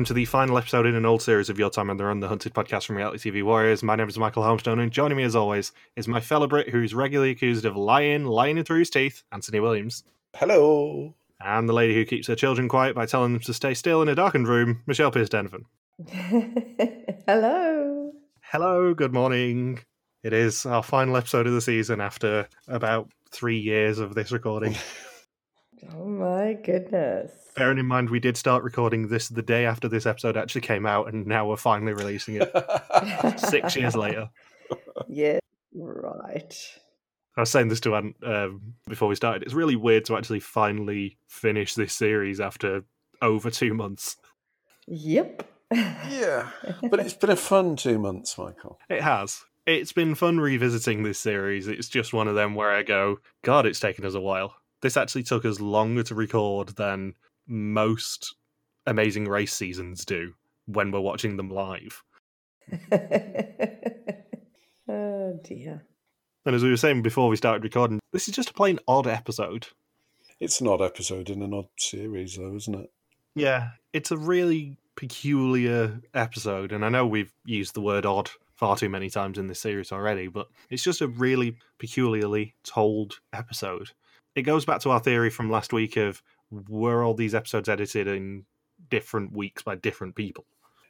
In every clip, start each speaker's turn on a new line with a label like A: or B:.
A: Welcome to the final episode in an old series of Your Time on the Run, the Hunted podcast from Reality TV Warriors. My name is Michael Holmstone, and joining me as always is my fellow Brit who's regularly accused of lying, lying through his teeth, Anthony Williams.
B: Hello.
A: And the lady who keeps her children quiet by telling them to stay still in a darkened room, Michelle Pierce Denvin.
C: Hello.
A: Hello, good morning. It is our final episode of the season after about three years of this recording.
C: Oh my goodness.
A: Bearing in mind, we did start recording this the day after this episode actually came out, and now we're finally releasing it six years later.
C: Yeah, right.
A: I was saying this to Ant um, before we started. It's really weird to actually finally finish this series after over two months.
C: Yep.
B: yeah, but it's been a fun two months, Michael.
A: It has. It's been fun revisiting this series. It's just one of them where I go, God, it's taken us a while. This actually took us longer to record than most Amazing Race seasons do when we're watching them live.
C: oh dear.
A: And as we were saying before we started recording, this is just a plain odd episode.
B: It's an odd episode in an odd series, though, isn't it?
A: Yeah, it's a really peculiar episode, and I know we've used the word odd far too many times in this series already, but it's just a really peculiarly told episode. It goes back to our theory from last week of were all these episodes edited in different weeks by different people?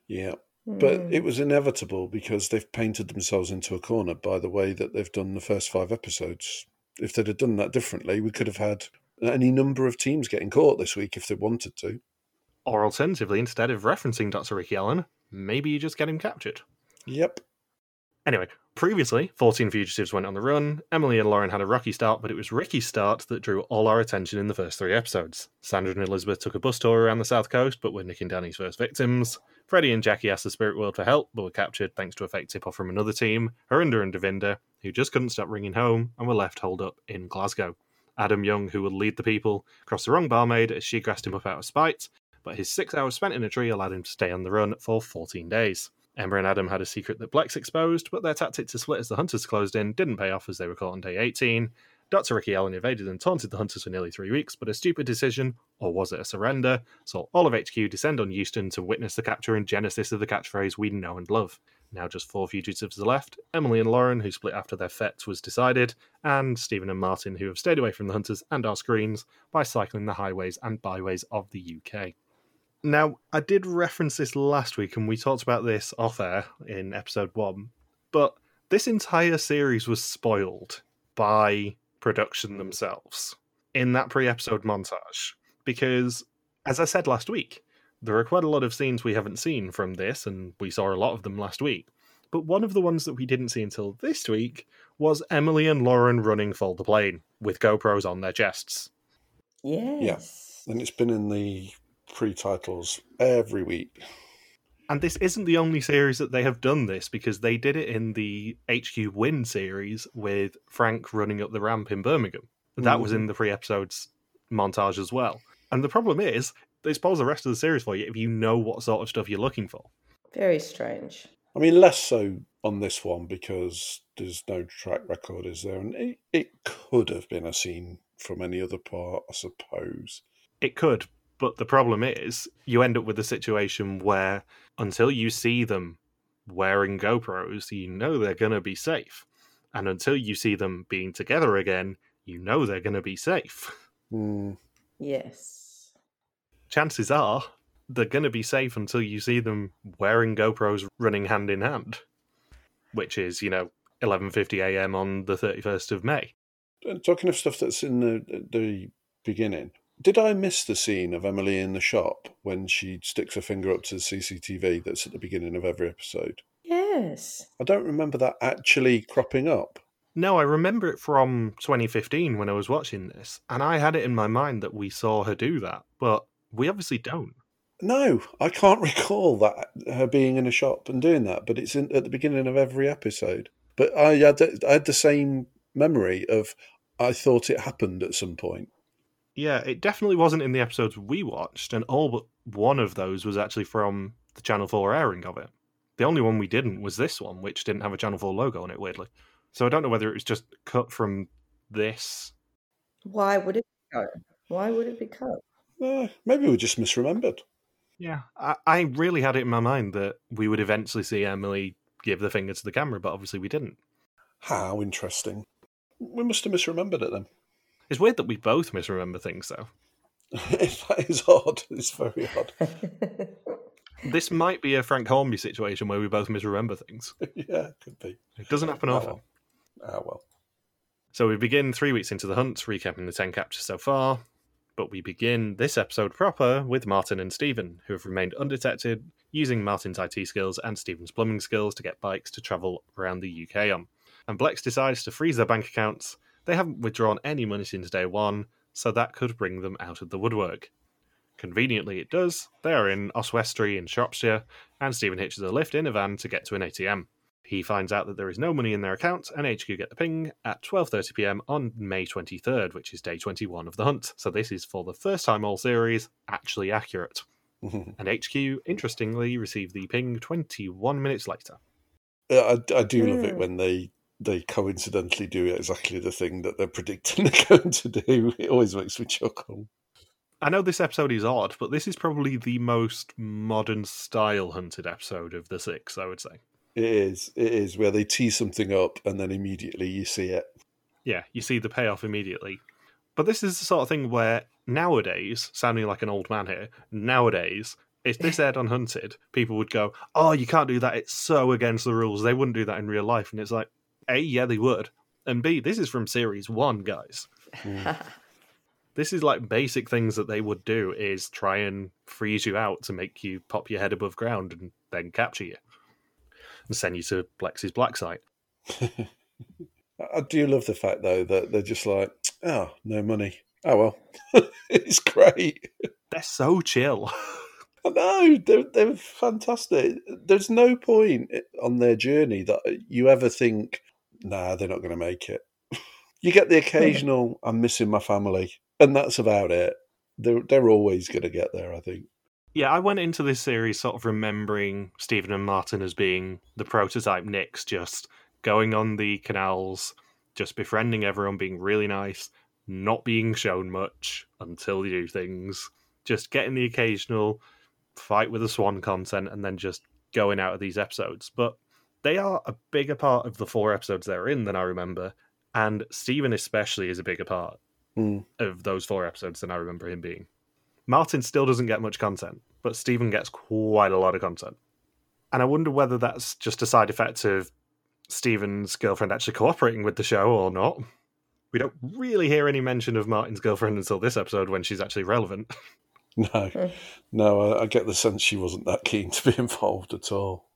B: Yeah. But
C: Mm.
B: it was inevitable because they've painted themselves into a corner by the way that they've done the first five episodes. If they'd have done that differently, we could have had any number of teams getting caught this week if they wanted to.
A: Or alternatively, instead of referencing Dr. Ricky Allen, maybe you just get him captured.
B: Yep.
A: Anyway, previously, 14 fugitives went on the run. Emily and Lauren had a rocky start, but it was Ricky's start that drew all our attention in the first three episodes. Sandra and Elizabeth took a bus tour around the south coast, but were Nick and Danny's first victims. Freddie and Jackie asked the spirit world for help, but were captured thanks to a fake tip off from another team, Harinder and Devinder, who just couldn't stop ringing home and were left holed up in Glasgow. Adam Young, who would lead the people, crossed the wrong barmaid as she grassed him up out of spite, but his six hours spent in a tree allowed him to stay on the run for 14 days. Emma and Adam had a secret that Blex exposed, but their tactic to split as the hunters closed in didn't pay off as they were caught on day 18. Dr. Ricky Allen evaded and taunted the hunters for nearly three weeks, but a stupid decision, or was it a surrender, saw all of HQ descend on Euston to witness the capture and genesis of the catchphrase we know and love. Now just four fugitives are left Emily and Lauren, who split after their fate was decided, and Stephen and Martin, who have stayed away from the hunters and our screens by cycling the highways and byways of the UK. Now, I did reference this last week, and we talked about this off air in episode one, but this entire series was spoiled by production themselves in that pre episode montage. Because, as I said last week, there are quite a lot of scenes we haven't seen from this, and we saw a lot of them last week. But one of the ones that we didn't see until this week was Emily and Lauren running Fold the Plane with GoPros on their chests.
C: Yeah yes.
B: And it's been in the pre titles every week.
A: And this isn't the only series that they have done this because they did it in the HQ Win series with Frank running up the ramp in Birmingham. That was in mm. the pre episodes montage as well. And the problem is, they spoils the rest of the series for you if you know what sort of stuff you're looking for.
C: Very strange.
B: I mean, less so on this one because there's no track record, is there? And it, it could have been a scene from any other part, I suppose.
A: It could, but the problem is, you end up with a situation where until you see them wearing GoPros, you know they're going to be safe. And until you see them being together again, you know they're going to be safe.
B: Hmm.
C: Yes.
A: chances are they're going to be safe until you see them wearing GoPros running hand in hand, which is, you know, 11:50 a.m. on the 31st of May.
B: And talking of stuff that's in the the beginning, did I miss the scene of Emily in the shop when she sticks her finger up to the CCTV that's at the beginning of every episode?
C: Yes.
B: I don't remember that actually cropping up.
A: No, I remember it from 2015 when I was watching this, and I had it in my mind that we saw her do that, but we obviously don't.
B: No, I can't recall that her being in a shop and doing that, but it's in, at the beginning of every episode. But I had I had the same memory of I thought it happened at some point.
A: Yeah, it definitely wasn't in the episodes we watched, and all but one of those was actually from the Channel 4 airing of it. The only one we didn't was this one, which didn't have a Channel 4 logo on it, weirdly. So I don't know whether it was just cut from this.
C: Why would it be cut? Why would it be cut?
B: Uh, maybe we just misremembered.
A: Yeah, I, I really had it in my mind that we would eventually see Emily give the finger to the camera, but obviously we didn't.
B: How interesting. We must have misremembered it then.
A: It's weird that we both misremember things, though.
B: that is odd. It's very odd.
A: This might be a Frank Hornby situation where we both misremember things.
B: yeah, could be.
A: It doesn't happen
B: Ah,
A: often.
B: well. Ah, well.
A: So we begin three weeks into the hunt, recapping the 10 captures so far. But we begin this episode proper with Martin and Stephen, who have remained undetected, using Martin's IT skills and Stephen's plumbing skills to get bikes to travel around the UK on. And Blex decides to freeze their bank accounts. They haven't withdrawn any money since day one, so that could bring them out of the woodwork. Conveniently, it does. They are in Oswestry in Shropshire, and Stephen hitches a lift in a van to get to an ATM. He finds out that there is no money in their account, and HQ get the ping at 12:30 p.m. on May 23rd, which is day 21 of the hunt. So this is for the first time all series actually accurate. And HQ, interestingly, received the ping 21 minutes later.
B: Yeah, I, I do love it
C: Mm.
B: when they they coincidentally do exactly the thing that they're predicting they're going to do. It always makes me chuckle.
A: I know this episode is odd, but this is probably the most modern style hunted episode of the six, I would say.
B: It is. It is where they tee something up and then immediately you see it.
A: Yeah, you see the payoff immediately. But this is the sort of thing where nowadays, sounding like an old man here, nowadays, if this aired on Hunted, people would go, Oh, you can't do that. It's so against the rules. They wouldn't do that in real life. And it's like, A, yeah, they would. And B, this is from series one, guys. This is like basic things that they would do is try and freeze you out to make you pop your head above ground and then capture you and send you to Blex's black site.
B: I- I do love the fact though that they're just like, oh, no money. Oh well, it's great.
A: They're so chill.
B: I know they're they're fantastic. There's no point on their journey that you ever think, nah, they're not going to make it. You get the occasional, I'm missing my family, and that's about it. They're they're always going to get there. I think.
A: Yeah, I went into this series sort of remembering Stephen and Martin as being the prototype Nicks, just going on the canals, just befriending everyone, being really nice, not being shown much until you do things, just getting the occasional fight with the swan content, and then just going out of these episodes. But they are a bigger part of the four episodes they're in than I remember, and Stephen especially is a bigger part
B: Mm.
A: of those four episodes than I remember him being. Martin still doesn't get much content, but Stephen gets quite a lot of content. And I wonder whether that's just a side effect of Stephen's girlfriend actually cooperating with the show or not. We don't really hear any mention of Martin's girlfriend until this episode when she's actually relevant.
B: No,
C: Mm.
B: no, I, I get the sense she wasn't that keen to be involved at all.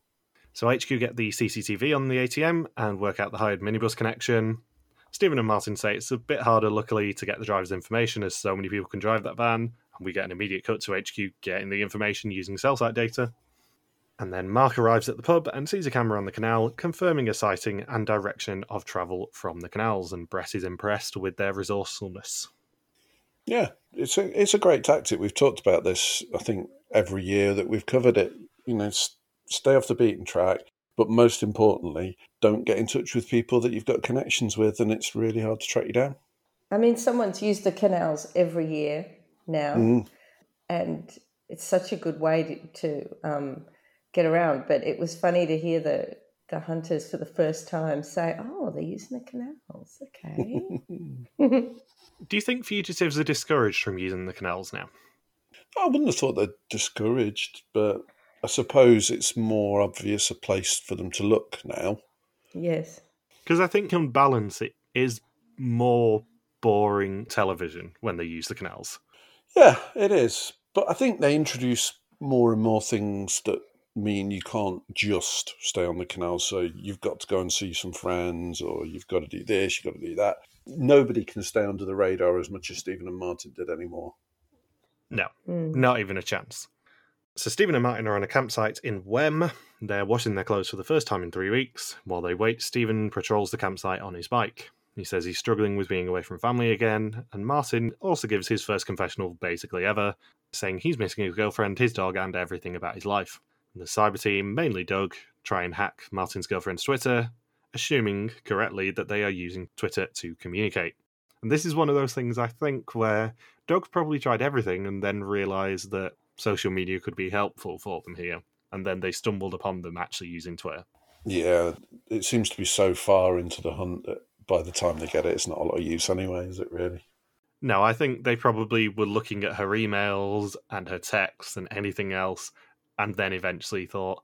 A: So HQ get the CCTV on the ATM and work out the hired minibus connection. Stephen and Martin say it's a bit harder, luckily, to get the driver's information as so many people can drive that van. And we get an immediate cut to HQ getting the information using cell site data. And then Mark arrives at the pub and sees a camera on the canal, confirming a sighting and direction of travel from the canals. And Brett is impressed with their resourcefulness.
B: Yeah, it's a it's a great tactic. We've talked about this. I think every year that we've covered it. You know, stay off the beaten track, but most importantly, don't get in touch with people that you've got connections with, and it's really hard to track you down.
C: I mean, someone's used the canals every year now,
B: Mm.
C: and it's such a good way to, to um, get around. But it was funny to hear the the hunters for the first time say, "Oh, they're using the canals." Okay.
A: Do you think fugitives are discouraged from using the canals now?
B: I wouldn't have thought they're discouraged, but I suppose it's more obvious a place for them to look now.
C: yes.
A: Because I think on balance, it is more boring television when they use the canals.
B: Yeah, it is. But I think they introduce more and more things that mean you can't just stay on the canal. So you've got to go and see some friends, or you've got to do this, you've got to do that. Nobody can stay under the radar as much as Stephen and Martin did anymore.
A: No,
C: Mm.
A: not even a chance. So Stephen and Martin are on a campsite in Wem. They're washing their clothes for the first time in three weeks. While they wait, Stephen patrols the campsite on his bike. He says he's struggling with being away from family again, and Martin also gives his first confessional basically ever, saying he's missing his girlfriend, his dog, and everything about his life. The cyber team, mainly Doug, try and hack Martin's girlfriend's Twitter, assuming correctly that they are using Twitter to communicate. And this is one of those things I think where Doug probably tried everything and then realised that social media could be helpful for them here. And then they stumbled upon them actually using Twitter.
B: Yeah, it seems to be so far into the hunt that by the time they get it, it's not a lot of use anyway, is it really?
A: No, I think they probably were looking at her emails and her texts and anything else, and then eventually thought,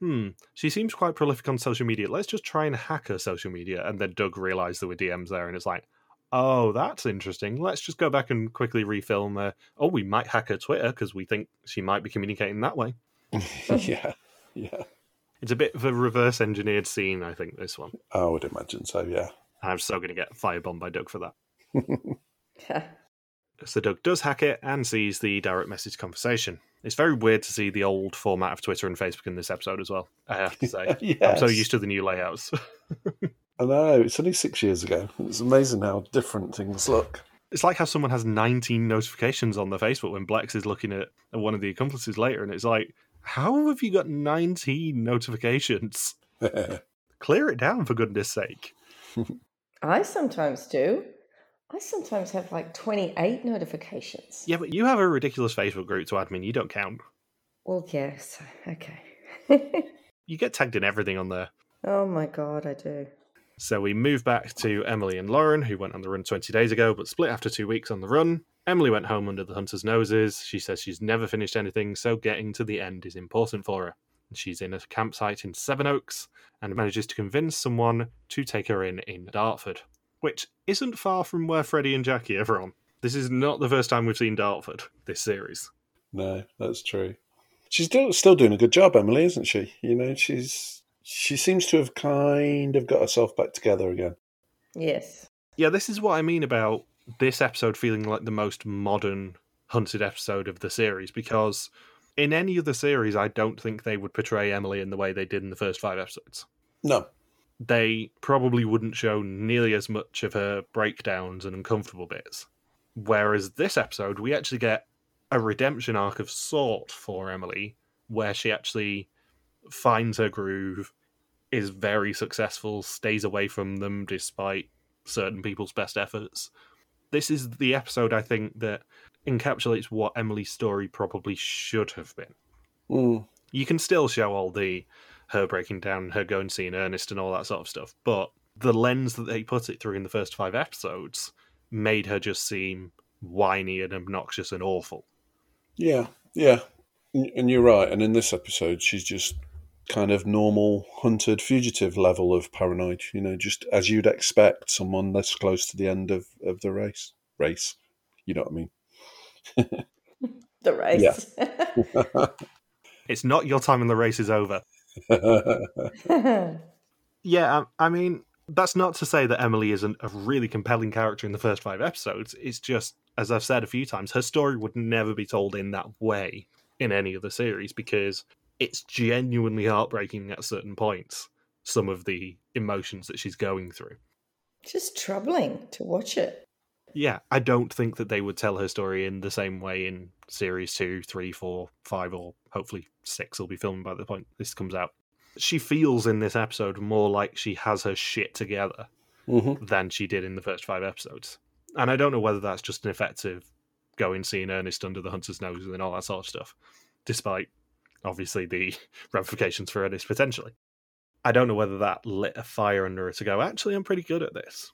A: hmm, she seems quite prolific on social media. Let's just try and hack her social media. And then Doug realized there were DMs there, and it's like, oh, that's interesting. Let's just go back and quickly refilm her. Oh, we might hack her Twitter because we think she might be communicating that way.
B: yeah, yeah.
A: It's a bit of a reverse engineered scene, I think, this one.
B: I would imagine so, yeah.
A: I'm so going to get firebombed by Doug for that. Yeah. So Doug does hack it and sees the direct message conversation. It's very weird to see the old format of Twitter and Facebook in this episode as well, I have to say.
B: yes.
A: I'm so used to the new layouts.
B: I know, it's only six years ago. It's amazing how different things look.
A: It's like how someone has 19 notifications on their Facebook when Blex is looking at one of the accomplices later, and it's like, how have you got 19 notifications? Clear it down, for goodness sake.
C: I sometimes do. I sometimes have like 28 notifications.
A: Yeah, but you have a ridiculous Facebook group to admin. You don't count.
C: Well, yes. Okay.
A: you get tagged in everything on there.
C: Oh my God, I do.
A: So we move back to Emily and Lauren, who went on the run 20 days ago, but split after two weeks on the run. Emily went home under the hunter's noses. She says she's never finished anything, so getting to the end is important for her. She's in a campsite in Sevenoaks and manages to convince someone to take her in in Dartford, which isn't far from where Freddie and Jackie are from. This is not the first time we've seen Dartford this series.
B: No, that's true. She's still still doing a good job, Emily, isn't she? You know, she's she seems to have kind of got herself back together again.
C: Yes.
A: Yeah, this is what I mean about this episode feeling like the most modern hunted episode of the series because in any other series, I don't think they would portray Emily in the way they did in the first five episodes.
B: No.
A: They probably wouldn't show nearly as much of her breakdowns and uncomfortable bits. Whereas this episode, we actually get a redemption arc of sort for Emily, where she actually finds her groove, is very successful, stays away from them despite certain people's best efforts. This is the episode I think that encapsulates what Emily's story probably should have been.
B: Mm.
A: You can still show all the her breaking down, her going seeing Ernest and all that sort of stuff, but the lens that they put it through in the first five episodes made her just seem whiny and obnoxious and awful.
B: Yeah, yeah. And you're right. And in this episode, she's just kind of normal hunted fugitive level of paranoid, you know, just as you'd expect someone this close to the end of, of the race. Race. You know what I mean?
C: the race.
B: Yeah.
A: it's not your time and the race is over. yeah, I, I mean, that's not to say that Emily isn't a really compelling character in the first five episodes. It's just, as I've said a few times, her story would never be told in that way in any other series because it's genuinely heartbreaking at certain points, some of the emotions that she's going through.
C: Just troubling to watch it.
A: Yeah, I don't think that they would tell her story in the same way in series two, three, four, five, or hopefully six will be filmed by the point this comes out. She feels in this episode more like she has her shit together
B: mm-hmm.
A: than she did in the first five episodes. And I don't know whether that's just an effect of going seeing Ernest under the hunter's nose and all that sort of stuff, despite obviously the ramifications for Ernest potentially. I don't know whether that lit a fire under her to go, actually, I'm pretty good at this.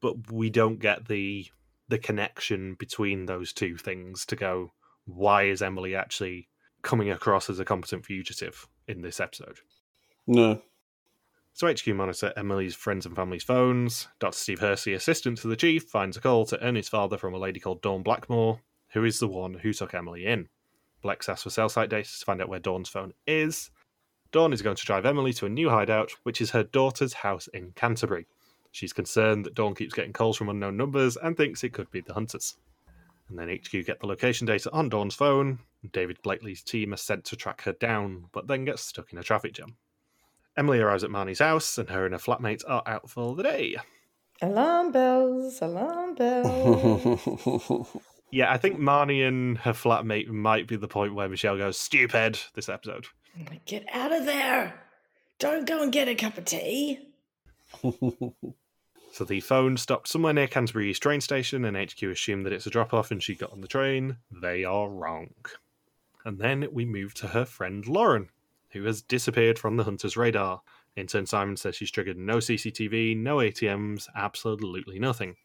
A: But we don't get the the connection between those two things to go, why is Emily actually coming across as a competent fugitive in this episode?
B: No.
A: So HQ monitor Emily's friends and family's phones. Dr. Steve Hersey, assistant to the chief, finds a call to Ernest's father from a lady called Dawn Blackmore, who is the one who took Emily in. Blex asks for cell site data to find out where Dawn's phone is. Dawn is going to drive Emily to a new hideout, which is her daughter's house in Canterbury. She's concerned that Dawn keeps getting calls from unknown numbers and thinks it could be the hunters. And then HQ get the location data on Dawn's phone. David Blakely's team are sent to track her down, but then gets stuck in a traffic jam. Emily arrives at Marnie's house, and her and her flatmates are out for the day.
C: Alarm bells, alarm bells.
A: yeah, I think Marnie and her flatmate might be the point where Michelle goes, stupid, this episode.
C: Get out of there! Don't go and get a cup of tea.
A: so the phone stopped somewhere near Canterbury East train station, and HQ assumed that it's a drop off and she got on the train. They are wrong. And then we move to her friend Lauren, who has disappeared from the hunter's radar. In turn, Simon says she's triggered no CCTV, no ATMs, absolutely nothing.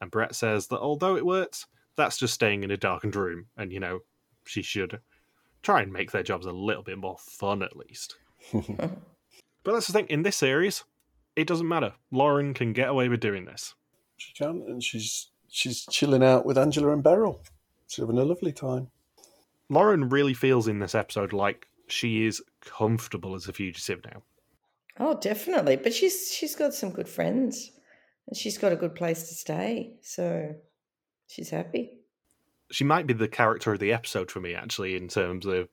A: And Brett says that although it works, that's just staying in a darkened room, and you know, she should try and make their jobs a little bit more fun at least. but that's the thing, in this series, it doesn't matter. Lauren can get away with doing this.
B: She can, and she's she's chilling out with Angela and Beryl. She's having a lovely time.
A: Lauren really feels in this episode like she is comfortable as a fugitive now.
C: Oh, definitely. But she's she's got some good friends, and she's got a good place to stay, so she's happy.
A: She might be the character of the episode for me, actually, in terms of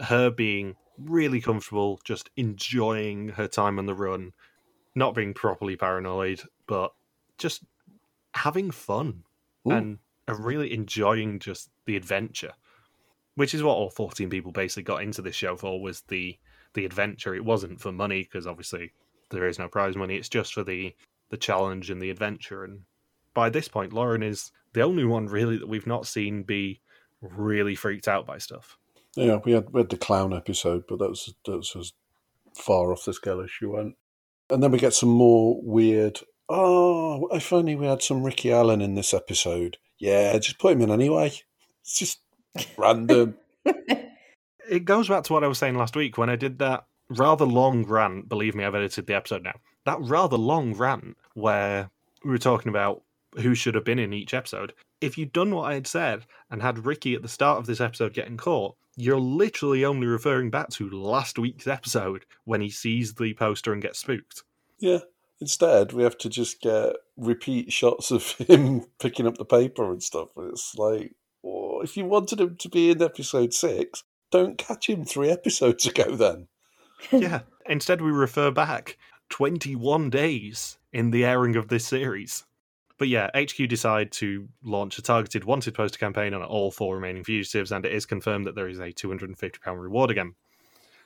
A: her being really comfortable, just enjoying her time on the run, not being properly paranoid, but just having fun
B: Ooh.
A: and and really enjoying just the adventure, which is what all fourteen people basically got into this show for was the the adventure. It wasn't for money because obviously there is no prize money. It's just for the the challenge and the adventure. And by this point, Lauren is the only one really that we've not seen be really freaked out by stuff.
B: Yeah, we had we had the clown episode, but that was that was as far off the scale as she went. And then we get some more weird. Oh, if only we had some Ricky Allen in this episode. Yeah, just put him in anyway. It's just random.
A: It goes back to what I was saying last week when I did that rather long rant. Believe me, I've edited the episode now. That rather long rant where we were talking about who should have been in each episode. If you'd done what I had said and had Ricky at the start of this episode getting caught, you're literally only referring back to last week's episode when he sees the poster and gets spooked.
B: Yeah. Instead, we have to just get repeat shots of him picking up the paper and stuff. And it's like, oh, if you wanted him to be in episode six, don't catch him three episodes ago then.
A: yeah. Instead, we refer back 21 days in the airing of this series. But yeah, HQ decide to launch a targeted wanted poster campaign on all four remaining fugitives, and it is confirmed that there is a £250 reward again.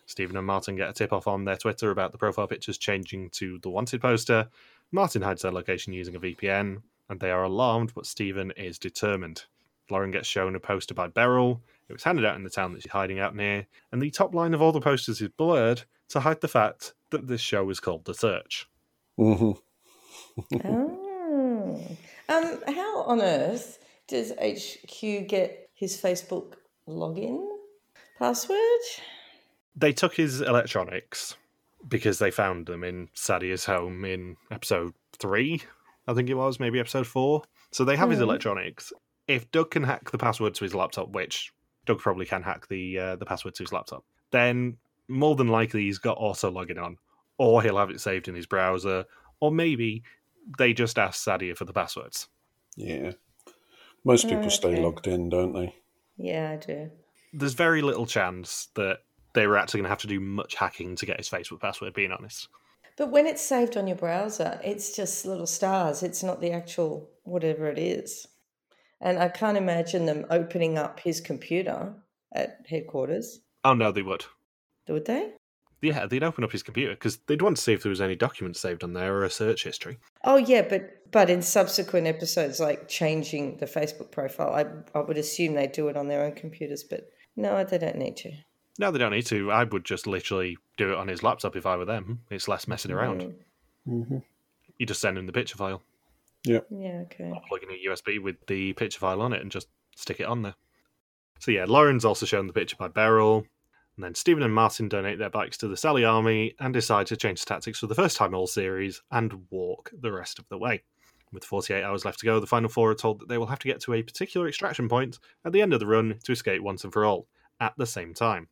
A: Stephen and Martin get a tip off on their Twitter about the profile pictures changing to the wanted poster. Martin hides their location using a VPN, and they are alarmed, but Stephen is determined. Lauren gets shown a poster by Beryl. It was handed out in the town that she's hiding out near, and the top line of all the posters is blurred to hide the fact that this show is called The Search.
B: hmm
C: oh. Um, how on earth does HQ get his Facebook login password?
A: They took his electronics because they found them in Sadia's home in episode three, I think it was, maybe episode four. So they have his
C: Mhm.
A: electronics. If Doug can hack the password to his laptop, which Doug probably can hack the uh, the password to his laptop, then more than likely he's got auto logging on, or he'll have it saved in his browser, or maybe they just ask Sadia for the passwords.
B: Yeah. Most people
C: Oh,
B: stay logged in, don't they?
C: Yeah, I do.
A: There's very little chance that they were actually going to have to do much hacking to get his Facebook password. Being honest.
C: But when it's saved on your browser, it's just little stars. It's not the actual whatever it is. And I can't imagine them opening up his computer at headquarters.
A: Oh no, they would.
C: Would they?
A: Yeah, they'd open up his computer because they'd want to see if there was any documents saved on there or a search history.
C: Oh yeah, but but in subsequent episodes, like changing the Facebook profile, I I would assume they do it on their own computers. But no, they don't need to.
A: No, they don't need to. I would just literally do it on his laptop if I were them. It's less messing around.
C: Mm,
B: hmm
A: You just send him the picture file,
C: Yeah, Yeah. okay.
A: or plug in a USB with the picture file on it, and just stick it on there. So yeah, Lauren's also shown the picture by Beryl, and then Stephen and Martin donate their bikes to the Sally Army and decide to change tactics for the first time all series and walk the rest of the way. With 48 hours left to go, the final four are told that they will have to get to a particular extraction point at the end of the run to escape once and for all, at the same time.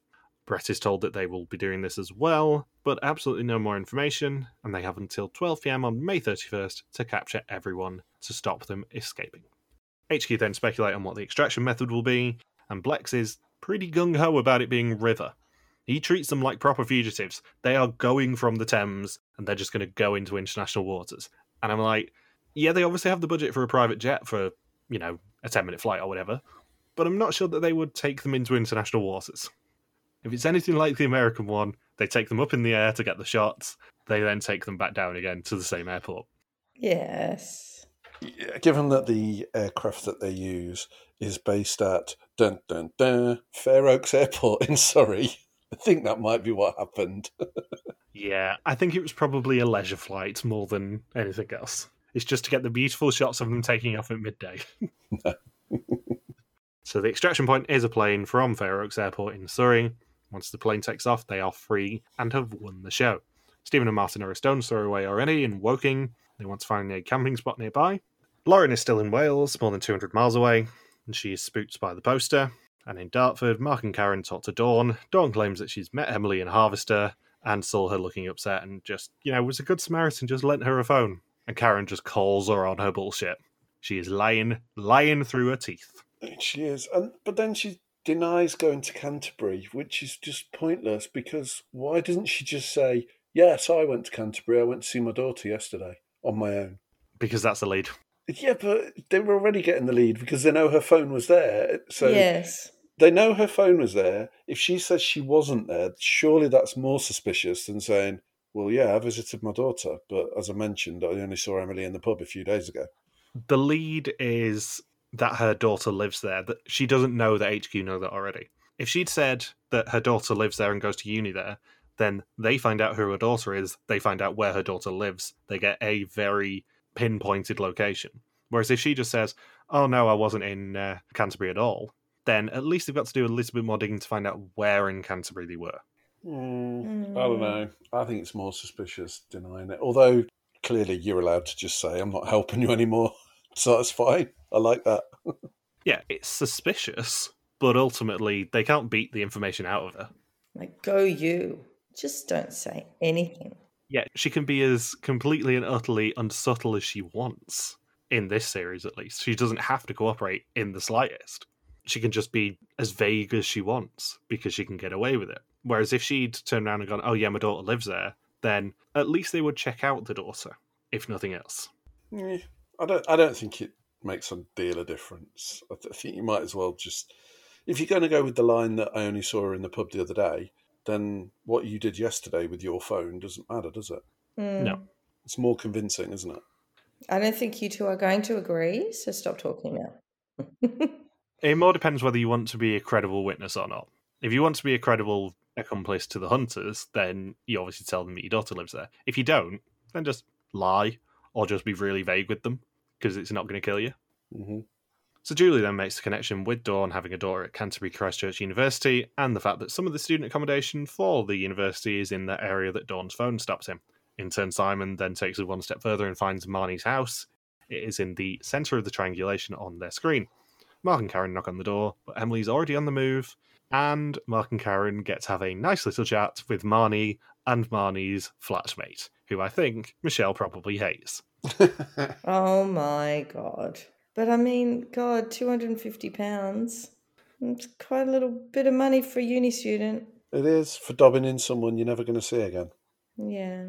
A: Brett is told that they will be doing this as well, but absolutely no more information, and they have until 12pm on May 31st to capture everyone to stop them escaping. HQ then speculate on what the extraction method will be, and Blex is pretty gung ho about it being river. He treats them like proper fugitives. They are going from the Thames and they're just going to go into international waters. And I'm like, yeah, they obviously have the budget for a private jet for, you know, a 10 minute flight or whatever, but I'm not sure that they would take them into international waters. If it's anything like the American one, they take them up in the air to get the shots, they then take them back down again to the same airport.
C: Yes.
B: Given that the aircraft that they use is based at Dun dun dun. Fair Oaks Airport in Surrey. I think that might be what happened.
A: Yeah, I think it was probably a leisure flight more than anything else. It's just to get the beautiful shots of them taking off at midday. so the extraction point is a plane from Fair Oaks Airport in Surrey. Once the plane takes off, they are free and have won the show. Stephen and Martin are a stone's throw away already in Woking. They want to find a camping spot nearby. Lauren is still in Wales, more than 200 miles away, and she is spooked by the poster. And in Dartford, Mark and Karen talk to Dawn. Dawn claims that she's met Emily in Harvester and saw her looking upset and just, you know, was a good Samaritan, just lent her a phone. And Karen just calls her on her bullshit. She is lying, lying through her teeth.
B: She is, and but then she denies going to Canterbury, which is just pointless. Because why doesn't she just say, "Yes, I went to Canterbury. I went to see my daughter yesterday on my own."
A: Because that's the lead.
B: Yeah, but they were already getting the lead because they know her phone was there. So
C: yes.
B: they know her phone was there. If she says she wasn't there, surely that's more suspicious than saying, "Well, yeah, I visited my daughter, but as I mentioned, I only saw Emily in the pub a few days ago."
A: The lead is that her daughter lives there. That she doesn't know that HQ know that already. If she'd said that her daughter lives there and goes to uni there, then they find out who her daughter is. They find out where her daughter lives. They get a very pinpointed location. Whereas if she just says, "Oh no, I wasn't in uh, Canterbury at all," then at least they've got to do a little bit more digging to find out where in Canterbury they were.
B: Mm, I don't know. I think it's more suspicious denying it. Although clearly you're allowed to just say, "I'm not helping you anymore," so that's fine. I like that.
A: Yeah, it's suspicious, but ultimately they can't beat the information out of her.
C: Like, go you. Just don't say anything.
A: Yeah, she can be as completely and utterly unsubtle as she wants in this series, at least. She doesn't have to cooperate in the slightest. She can just be as vague as she wants because she can get away with it. Whereas if she'd turned around and gone, "Oh yeah, my daughter lives there," then at least they would check out the daughter, if nothing else.
B: Eh, I don't. I don't think it makes a deal of difference. I, th- I think you might as well just, if you're going to go with the line that I only saw her in the pub the other day, then what you did yesterday with your phone doesn't matter, does it?
C: Mm.
A: No.
B: It's more convincing, isn't it?
C: I don't think you two are going to agree, so stop talking now.
A: It more depends whether you want to be a credible witness or not. If you want to be a credible accomplice to the hunters, then you obviously tell them that your daughter lives there. If you don't, then just lie or just be really vague with them because it's not going to kill you.
B: hmm
A: So Julie then makes the connection with Dawn having a daughter at Canterbury Christchurch University and the fact that some of the student accommodation for the university is in the area that Dawn's phone stops him. In turn, Simon then takes it one step further and finds Marnie's house. It is in the centre of the triangulation on their screen. Mark and Karen knock on the door, but Emily's already on the move, and Mark and Karen get to have a nice little chat with Marnie and Marnie's flatmate, who I think Michelle probably hates.
C: oh my god. But I mean, God, £250. It's quite a little bit of money for a uni student.
B: it is for dobbing in someone you're never going to see again.
C: Yeah.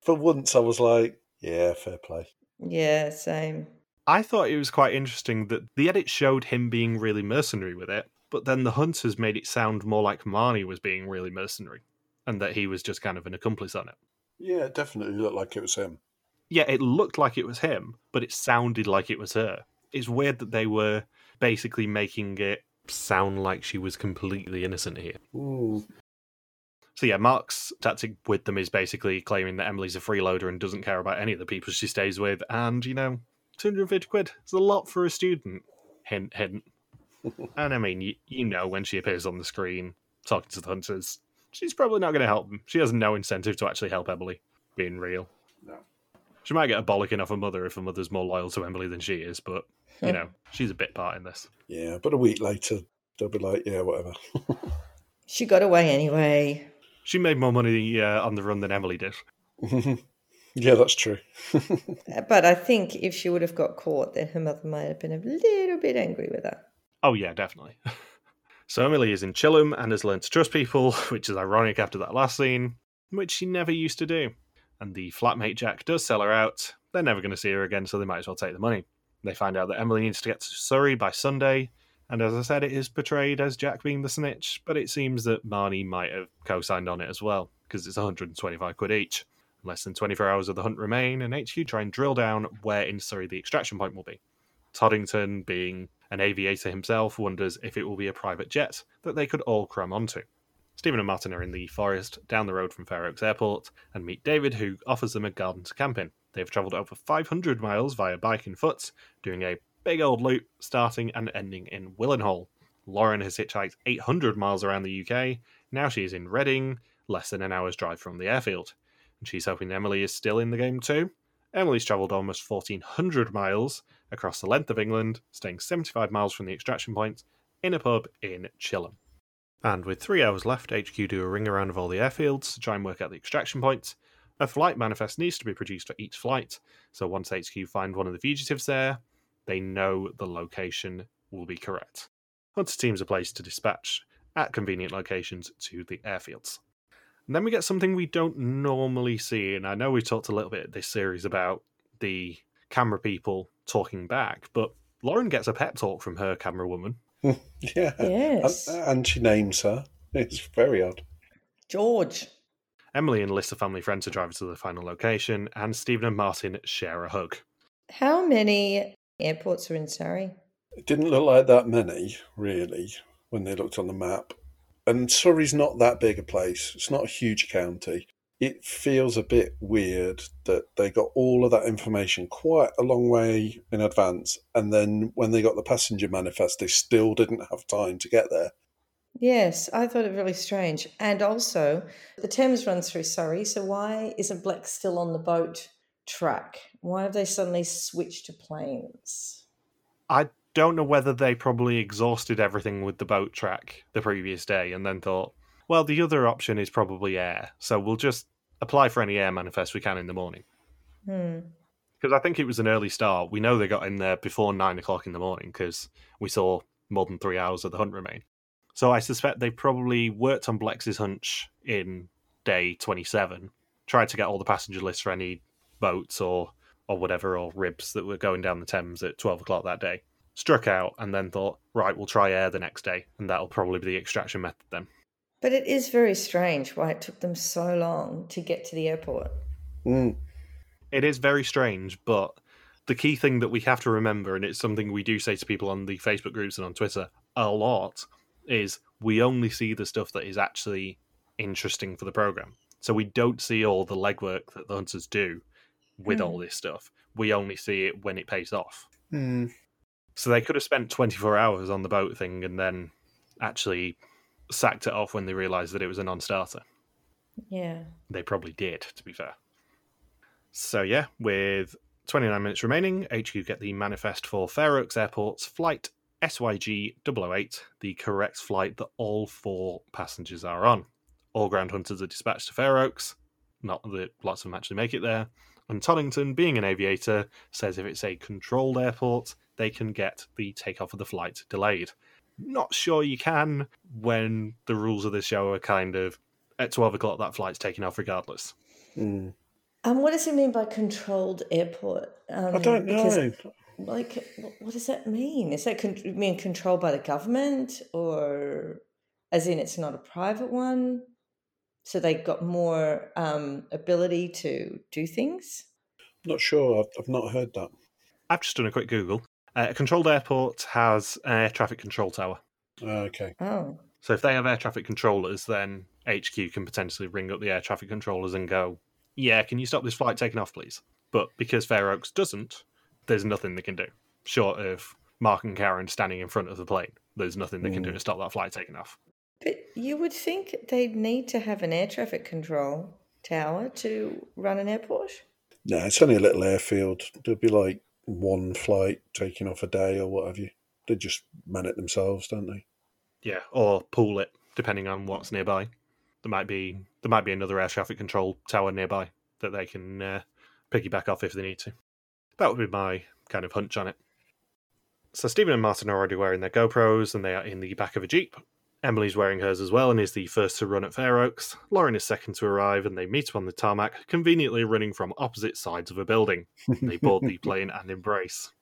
B: For once, I was like, yeah, fair play.
C: Yeah, same.
A: I thought it was quite interesting that the edit showed him being really mercenary with it, but then the hunters made it sound more like Marnie was being really mercenary, and that he was just kind of an accomplice on it.
B: Yeah, it definitely looked like it was him.
A: Yeah, it looked like it was him, but it sounded like it was her. It's weird that they were basically making it sound like she was completely innocent here.
B: Ooh.
A: So yeah, Mark's tactic with them is basically claiming that Emily's a freeloader and doesn't care about any of the people she stays with, and you know, 250 quid is a lot for a student. Hint, hint. and I mean, you, you know, when she appears on the screen talking to the hunters, she's probably not going to help them. She has no incentive to actually help Emily, being real.
B: No.
A: She might get a bollocking off her mother if her mother's more loyal to Emily than she is, but, you know, she's a bit part in this.
B: Yeah, but a week later, they'll be like, yeah, whatever.
C: She got away anyway.
A: She made more money uh, on the run than Emily did.
B: yeah, that's true.
C: But I think if she would have got caught, then her mother might have been a little bit angry with her.
A: Oh yeah, definitely. so Emily is in Chilham and has learned to trust people, which is ironic after that last scene, which she never used to do. And the flatmate Jack does sell her out. They're never going to see her again, so they might as well take the money. They find out that Emily needs to get to Surrey by Sunday, and as I said, it is portrayed as Jack being the snitch, but it seems that Marnie might have co-signed on it as well, because it's 125 quid each. Less than 24 hours of the hunt remain, and HQ try and drill down where in Surrey the extraction point will be. Toddington being An aviator himself wonders if it will be a private jet that they could all cram onto. Stephen and Martin are in the forest down the road from Fair Oaks Airport and meet David, who offers them a garden to camp in. They've travelled over 500 miles via bike and foot, doing a big old loop starting and ending in Willenhall. Lauren has hitchhiked 800 miles around the UK. Now she is in Reading, less than an hour's drive from the airfield. And she's hoping Emily is still in the game too. Emily's travelled almost 1,400 miles across the length of England, staying 75 miles from the extraction point in a pub in Chilham. And with three hours left, HQ do a ring around of all the airfields to try and work out the extraction points. A flight manifest needs to be produced for each flight, so once HQ find one of the fugitives there, they know the location will be correct. Hunter teams are placed to dispatch at convenient locations to the airfields. And then we get something we don't normally see, and I know we talked a little bit this series about the camera people talking back, but Lauren gets a pep talk from her camera woman.
B: yeah.
C: Yes.
B: And, and she names her. It's very odd.
C: George.
A: Emily enlists a family friend to drive her to the final location, and Stephen and Martin share a hug.
C: How many airports are in Surrey?
B: It didn't look like that many, really, when they looked on the map. And Surrey's not that big a place. It's not a huge county. It feels a bit weird that they got all of that information quite a long way in advance, and then when they got the passenger manifest, they still didn't have time to get there.
C: Yes, I thought it really strange. And also, the Thames runs through Surrey, so why isn't Blex still on the boat track? Why have they suddenly switched to planes?
A: I don't know whether they probably exhausted everything with the boat track the previous day and then thought, well, the other option is probably air, so we'll just apply for any air manifest we can in the morning.
C: Hmm.
A: Because I think it was an early start. We know they got in there before nine o'clock in the morning because we saw more than three hours of the hunt remain. So I suspect they probably worked on Blex's hunch in day 27, tried to get all the passenger lists for any boats or or whatever or ribs that were going down the Thames at 12 o'clock that day. Struck out and then thought, right, we'll try air the next day, and that'll probably be the extraction method then.
C: But it is very strange why it took them so long to get to the airport.
B: Mm.
A: It is very strange, but the key thing that we have to remember, and it's something we do say to people on the Facebook groups and on Twitter a lot, is we only see the stuff that is actually interesting for the program. So we don't see all the legwork that the hunters do with
C: Hmm.
A: all this stuff. We only see it when it pays off.
B: Mm.
A: So they could have spent 24 hours on the boat thing and then actually sacked it off when they realised that it was a non starter.
C: Yeah.
A: They probably did, to be fair. So yeah, with 29 minutes remaining, HQ get the manifest for Fair Oaks Airport's flight SYG 008, the correct flight that all four passengers are on. All ground hunters are dispatched to Fair Oaks. Not that lots of them actually make it there. And Toddington, being an aviator, says if it's a controlled airport, they can get the takeoff of the flight delayed. Not sure you can when the rules of the show are kind of at 12 o'clock that flight's taking off regardless.
B: Mm.
C: Um, what does it mean by controlled airport? Um,
B: I don't
C: because,
B: know.
C: Like, what does that mean? Is that con- mean controlled by the government, or as in it's not a private one? So they got more um, ability to do things.
B: Not sure. I've, I've not heard that.
A: I've just done a quick Google. Uh, a controlled airport has an air traffic control tower.
B: Okay.
C: Oh,
A: So if they have air traffic controllers, then HQ can potentially ring up the air traffic controllers and go, yeah, can you stop this flight taking off, please? But because Fair Oaks doesn't, there's nothing they can do. Short of Mark and Karen standing in front of the plane, there's nothing they can do
B: Mm.
A: to stop that flight taking off.
C: but you would think they'd need to have an air traffic control tower to run an airport.
B: No, it's only a little airfield. There'd be like one flight taking off a day or what have you. They just man it themselves, don't they?
A: Yeah, or pool it, depending on what's nearby. There might be there might be another air traffic control tower nearby that they can uh, piggyback off if they need to. That would be my kind of hunch on it. So Stephen and Martin are already wearing their GoPros, and they are in the back of a jeep. Emily's wearing hers as well and is the first to run at Fairoaks. Lauren is second to arrive, and they meet up on the tarmac, conveniently running from opposite sides of a building. They board the plane and embrace.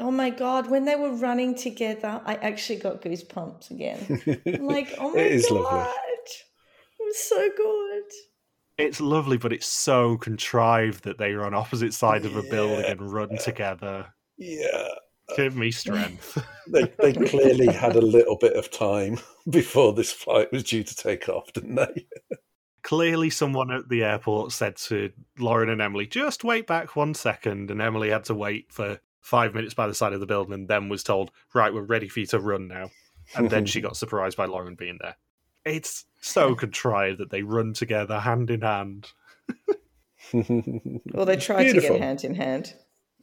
C: Oh my god! When they were running together, I actually got goosebumps again. I'm like, oh my
B: It is
C: god,
B: lovely.
C: it was so good.
A: It's lovely, but it's so contrived that they are on opposite sides of a building and run together.
B: Yeah.
A: Give me strength.
B: They they clearly had a little bit of time before this flight was due to take off, didn't they?
A: Clearly, someone at the airport said to Lauren and Emily, just wait back one second. And Emily had to wait for five minutes by the side of the building and then was told, right, we're ready for you to run now. And then she got surprised by Lauren being there. It's so contrived that they run together hand in hand.
C: Well, they tried to get hand in hand,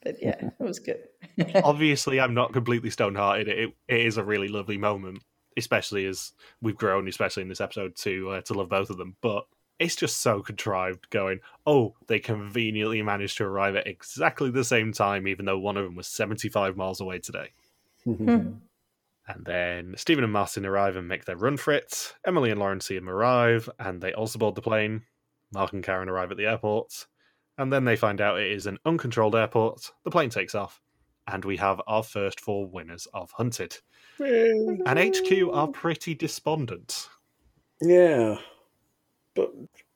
C: but yeah, it was good.
A: Obviously, I'm not completely stone hearted. It, it is a really lovely moment, especially as we've grown, especially in this episode, to uh, to love both of them. But it's just so contrived going, oh, they conveniently managed to arrive at exactly the same time, even though one of them was 75 miles away today. And then Stephen and Martin arrive and make their run for it. Emily and Lauren see them arrive, and they also board the plane. Mark and Karen arrive at the airport, and then they find out it is an uncontrolled airport. The plane takes off, and we have our first four winners of Hunted. And HQ are pretty despondent.
B: Yeah. But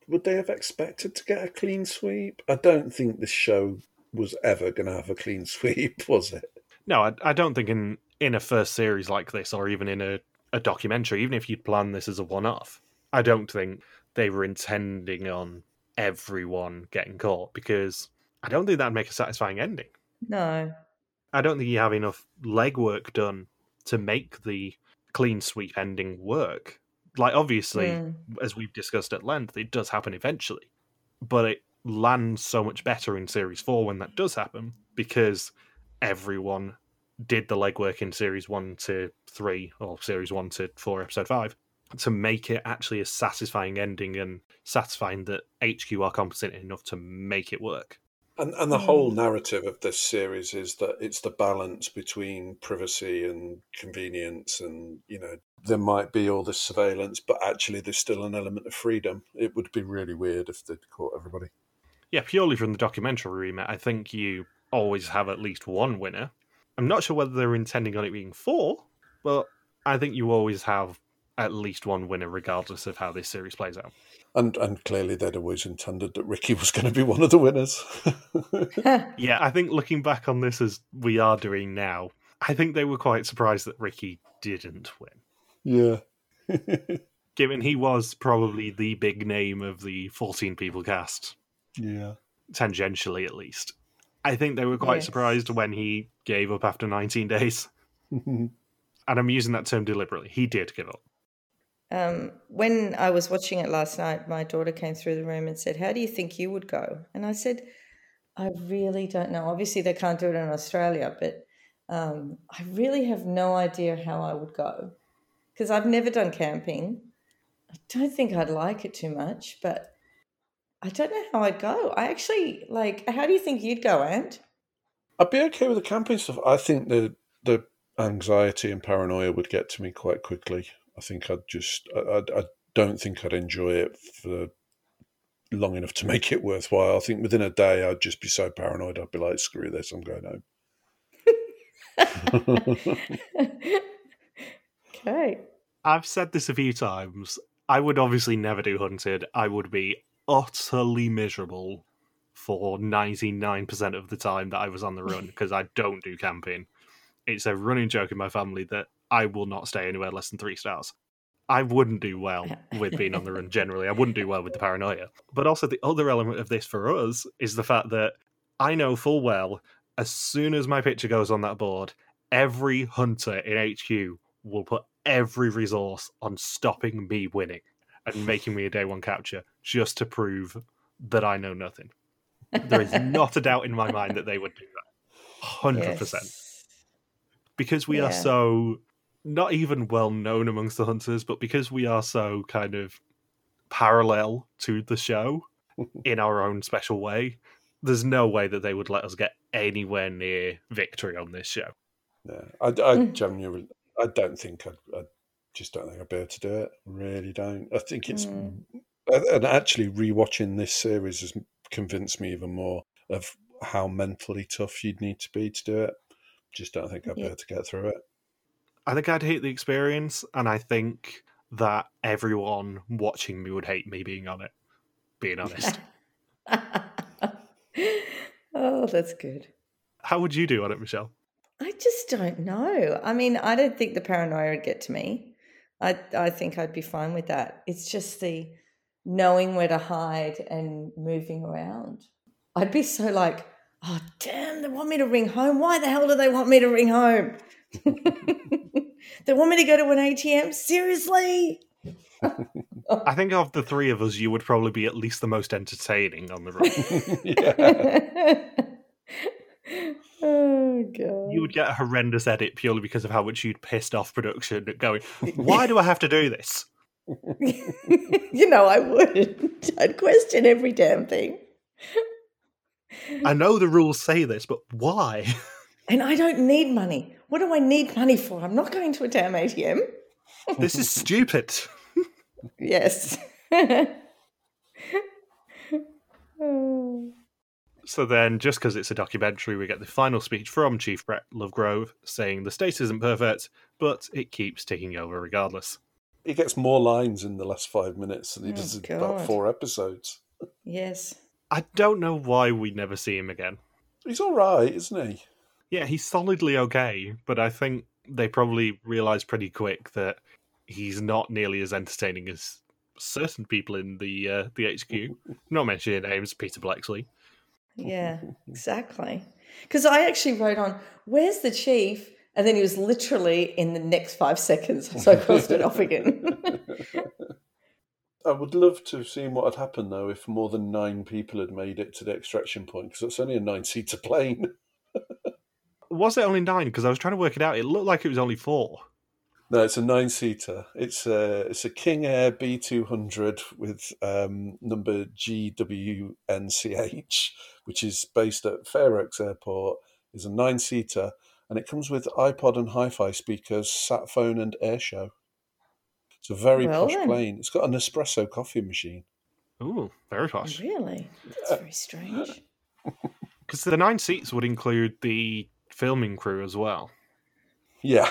B: would they have expected to get a clean sweep? I don't think this show was ever going to have a clean sweep, was it?
A: No, I, I don't think in, in a first series like this, or even in a, a documentary, even if you'd planned this as a one off, I don't think they were intending on everyone getting caught because I don't think that'd make a satisfying ending.
C: No.
A: I don't think you have enough legwork done to make the clean sweep ending work. Like, obviously,
C: Mm.
A: as we've discussed at length, it does happen eventually, but it lands so much better in series four when that does happen because everyone did the legwork in series one to three or series one to four, episode five to make it actually a satisfying ending and satisfying that HQ are competent enough to make it work.
B: And, and the hmm. whole narrative of this series is that it's the balance between privacy and convenience, and you know there might be all this surveillance, but actually there's still an element of freedom. It would be really weird if they'd caught everybody.
A: Yeah, purely from the documentary remit, I think you always have at least one winner. I'm not sure whether they're intending on it being four, but I think you always have at least one winner, regardless of how this series plays out.
B: And and clearly they'd always intended that Ricky was going to be one of the winners.
A: Yeah, I think looking back on this as we are doing now, I think they were quite surprised that Ricky didn't win.
B: yeah.
A: Given he was probably the big name of the 14 people cast,
B: yeah.
A: tangentially at least. I think they were quite
C: Yes.
A: surprised when he gave up after 19 days. And I'm using that term deliberately. He did give up.
C: Um, when I was watching it last night, my daughter came through the room and said, How do you think you would go? And I said, I really don't know. Obviously, they can't do it in Australia, but um, I really have no idea how I would go because I've never done camping. I don't think I'd like it too much, but I don't know how I'd go. I actually like, how do you think you'd go, Ant?
B: I'd be okay with the camping stuff. I think the the anxiety and paranoia would get to me quite quickly. I think I'd just I, I, I don't think I'd enjoy it for long enough to make it worthwhile. I think within a day I'd just be so paranoid. I'd be like, screw this, I'm going home.
C: okay.
A: I've said this a few times. I would obviously never do Hunted. I would be utterly miserable for 99% of the time that I was on the run because I don't do camping. It's a running joke in my family that I will not stay anywhere less than three stars. I wouldn't do well with being on the run generally. I wouldn't do well with the paranoia. But also, the other element of this for us is the fact that I know full well as soon as my picture goes on that board, every hunter in HQ will put every resource on stopping me winning and making me a day one capture just to prove that I know nothing. There is not a doubt in my mind that they would do that. 100%.
C: Yes.
A: Because we are so not even well known amongst the hunters, but because we are so kind of parallel to the show in our own special way, there's no way that they would let us get anywhere near victory on this show.
B: Yeah, I, I genuinely, I don't think I'd, I just don't think I'd be able to do it. Really don't. I think it's,
C: Mm.
B: and actually rewatching this series has convinced me even more of how mentally tough you'd need to be to do it. Just don't think I'd be
C: Yeah.
B: able to get through it.
A: I think I'd hate the experience, and I think that everyone watching me would hate me being on it. Being honest.
C: oh, that's good.
A: How would you do on it, Michelle?
C: I just don't know. I mean, I don't think the paranoia would get to me. I I think I'd be fine with that. It's just the knowing where to hide and moving around. I'd be so like, oh damn, they want me to ring home. Why the hell do they want me to ring home? they want me to go to an ATM? Seriously?
A: I think of the three of us, you would probably be at least the most entertaining on the run.
B: yeah.
C: oh god.
A: you would get a horrendous edit purely because of how much you'd pissed off production at going, why do I have to do this?
C: you know, I would. I'd question every damn thing.
A: I know the rules say this, but why?
C: And I don't need money. What do I need money for? I'm not going to a damn ATM.
A: this is stupid.
C: Yes.
A: So then, just because it's a documentary, we get the final speech from Chief Brett Lovegrove saying the state isn't perfect, but it keeps ticking over regardless.
B: He gets more lines in the last five minutes than he
C: Oh,
B: does in
C: God.
B: about four episodes.
C: yes.
A: I don't know why we never see him again.
B: He's all right, isn't he?
A: Yeah, he's solidly okay, but I think they probably realised pretty quick that he's not nearly as entertaining as certain people in the uh, the HQ. not mentioning names, Peter Bleksley.
C: Yeah, exactly. Because I actually wrote on, where's the chief? And then he was literally in the next five seconds. So I crossed it off again.
B: I would love to have seen what had happened though if more than nine people had made it to the extraction point because it's only a nine-seater plane.
A: Was it only nine? Because I was trying to work it out. It looked like it was only four.
B: No, it's a nine-seater. It's a it's a King Air B two hundred with um, number GWNCH, which is based at Fairoaks Airport. is a nine-seater, and it comes with iPod and hi-fi speakers, sat phone, and air show. It's a very
C: Well
B: posh
C: then.
B: plane. It's got an espresso coffee machine.
A: Ooh, very posh.
C: really? That's very strange.
A: Because the nine seats would include the filming crew as well.
B: Yeah,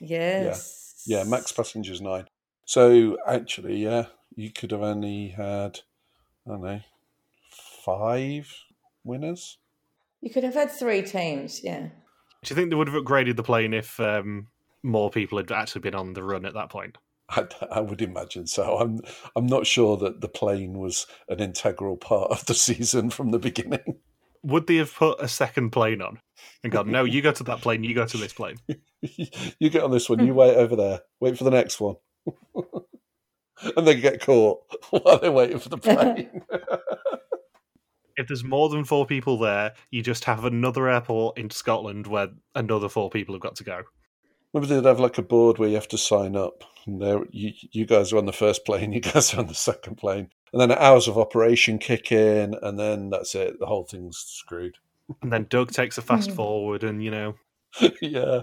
C: Yes.
B: yeah. Max passengers nine. So actually, yeah, you could have only had, I don't know, five winners.
C: You could have had three teams, yeah.
A: Do you think they would have upgraded the plane if um, more people had actually been on the run at that point?
B: I, I would imagine so. I'm I'm not sure that the plane was an integral part of the season from the beginning.
A: Would they have put a second plane on and gone, no, you go to that plane, you go to this plane?
B: you get on this one. You wait over there. Wait for the next one, and then get caught while they're waiting for the plane.
A: If there's more than four people there, you just have another airport in Scotland where another four people have got to go.
B: Maybe they'd have like a board where you have to sign up. And there, you, you guys are on the first plane, you guys are on the second plane, and then hours of operation kick in, and then that's it. The whole thing's screwed.
A: And then Doug takes a fast
C: Hmm.
A: forward, and you know.
B: yeah.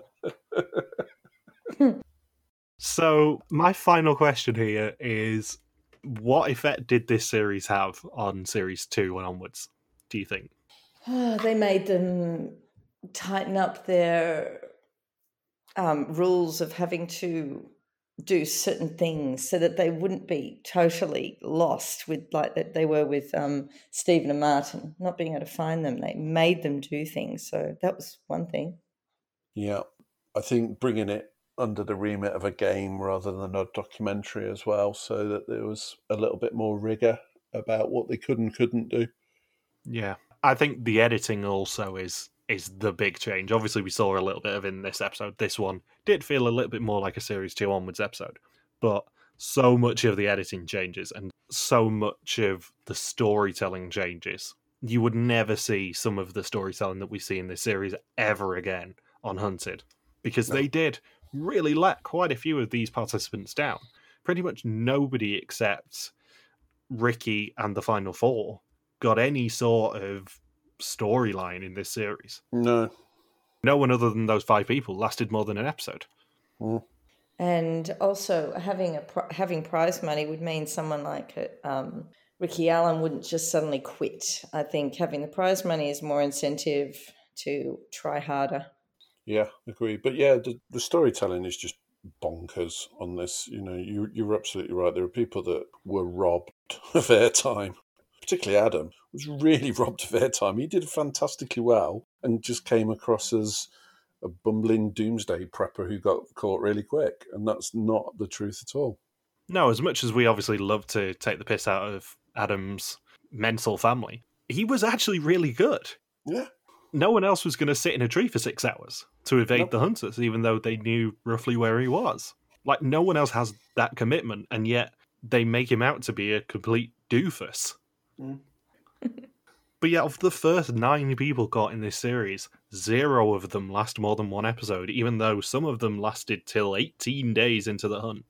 A: So, my final question here is what effect did this series have on series two and onwards, do you think?
C: they made them tighten up their um, rules of having to do certain things so that they wouldn't be totally lost with like that they were with um, Stephen and Martin, not being able to find them. They made them do things. So that was one thing.
B: Yeah, I think bringing it under the remit of a game rather than a documentary as well, so that there was a little bit more rigor about what they could and couldn't do.
A: Yeah. I think the editing also is is the big change. Obviously we saw a little bit of in this episode. This one did feel a little bit more like a series two onwards episode. But so much of the editing changes and so much of the storytelling changes. You would never see some of the storytelling that we see in this series ever again on Hunted. Because
B: No.
A: they did really let quite a few of these participants down. Pretty much nobody except Ricky and the Final Four got any sort of storyline in this series.
B: No,
A: No one other than those five people lasted more than an episode.
C: And also having a having prize money would mean someone like um, Ricky Allen wouldn't just suddenly quit. I think having the prize money is more incentive to try harder.
B: yeah, agree. But yeah, the, the storytelling is just bonkers on this. You know, you you're absolutely right. There are people that were robbed of airtime. Particularly Adam was really robbed of airtime. He did fantastically well and just came across as a bumbling doomsday prepper who got caught really quick, and that's not the truth at all.
A: No, as much as we obviously love to take the piss out of Adam's mental family, he was actually really good.
B: Yeah.
A: No one else was going to sit in a tree for six hours to evade
B: Nope.
A: the hunters, even though they knew roughly where he was. Like, no one else has that commitment, and yet they make him out to be a complete doofus.
B: Mm.
A: but yet, of the first nine people caught in this series, zero of them last more than one episode, even though some of them lasted till 18 days into the hunt.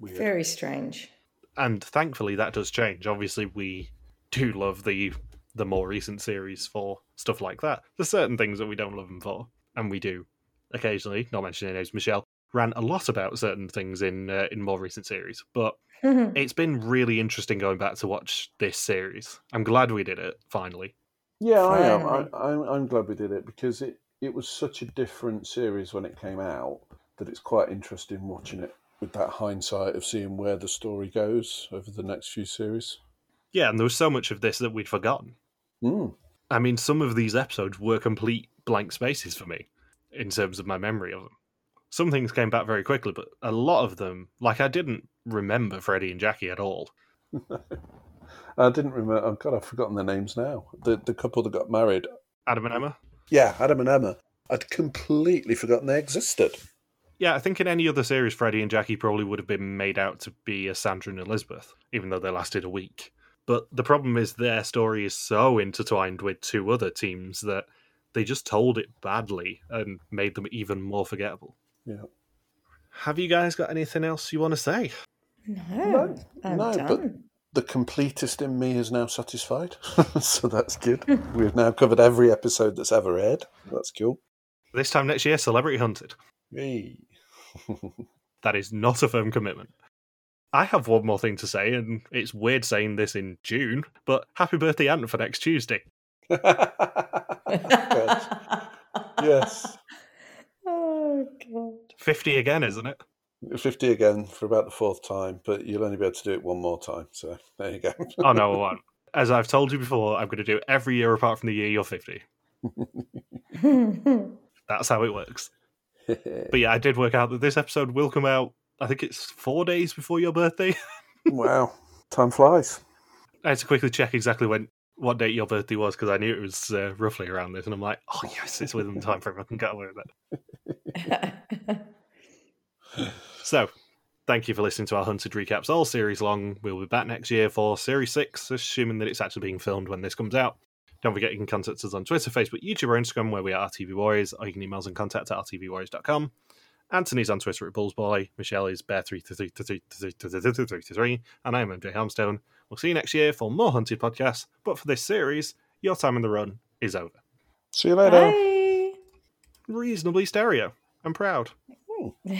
B: Weird.
C: Very strange.
A: and thankfully that does change. Obviously, we do love the the more recent series for stuff like that. There's certain things that we don't love them for, and we do occasionally. Not mentioning names, Michelle ran a lot about certain things in uh, in more recent series, but it's been really interesting going back to watch this series. I'm glad we did it finally.
B: Yeah, I am. I, I'm, I'm glad we did it because it, it was such a different series when it came out that it's quite interesting watching it with that hindsight of seeing where the story goes over the next few series.
A: Yeah, and there was so much of this that we'd forgotten.
B: Mm.
A: I mean, some of these episodes were complete blank spaces for me in terms of my memory of them. Some things came back very quickly, but a lot of them, like I didn't remember Freddie and Jackie at all.
B: I didn't remember. Oh God, I've forgotten their names now. The the couple that got married.
A: Adam and Emma.
B: Yeah, Adam and Emma. I'd completely forgotten they existed.
A: Yeah, I think in any other series, Freddie and Jackie probably would have been made out to be a Sandra and Elizabeth, even though they lasted a week. But the problem is their story is so intertwined with two other teams that they just told it badly and made them even more forgettable.
B: Yeah.
A: Have you guys got anything else you want to say?
C: No, I'm
B: no,
C: done.
B: but the completest in me is now satisfied, so that's good. We've now covered every episode that's ever aired. That's cool.
A: This time next year, Celebrity Hunted.
B: Hey.
A: That is not a firm commitment. I have one more thing to say, and it's weird saying this in June, but happy birthday, Ant, for next Tuesday.
B: yes.
C: Oh god.
A: 50 again, isn't it?
B: 50 again for about the fourth time, but you'll only be able to do it one more time. So there you go.
A: Oh, no, I won't. As I've told you before, I'm going to do it every year apart from the year you're 50. That's how it works. But yeah, I did work out that this episode will come out, I think it's four days before your birthday.
B: wow. Time flies.
A: I had to quickly check exactly when what date your birthday was because I knew it was uh, roughly around this, and I'm like, oh yes, it's within the time frame. I can get away with it. So, thank you for listening to our Hunted recaps all series long. We'll be back next year for series six, assuming that it's actually being filmed when this comes out. Don't forget you can contact us on Twitter, Facebook, YouTube, or Instagram, where we are RTV Warriors, or you can email us and contact at rtvwarriors.com. Anthony's on Twitter at Bullsboy, Michelle is Bear333, and I'm MJ Helmstone. We'll see you next year for more Hunted podcasts, but for this series, your time in the run is over.
B: See you later.
C: Bye.
A: Reasonably stereo. I'm proud.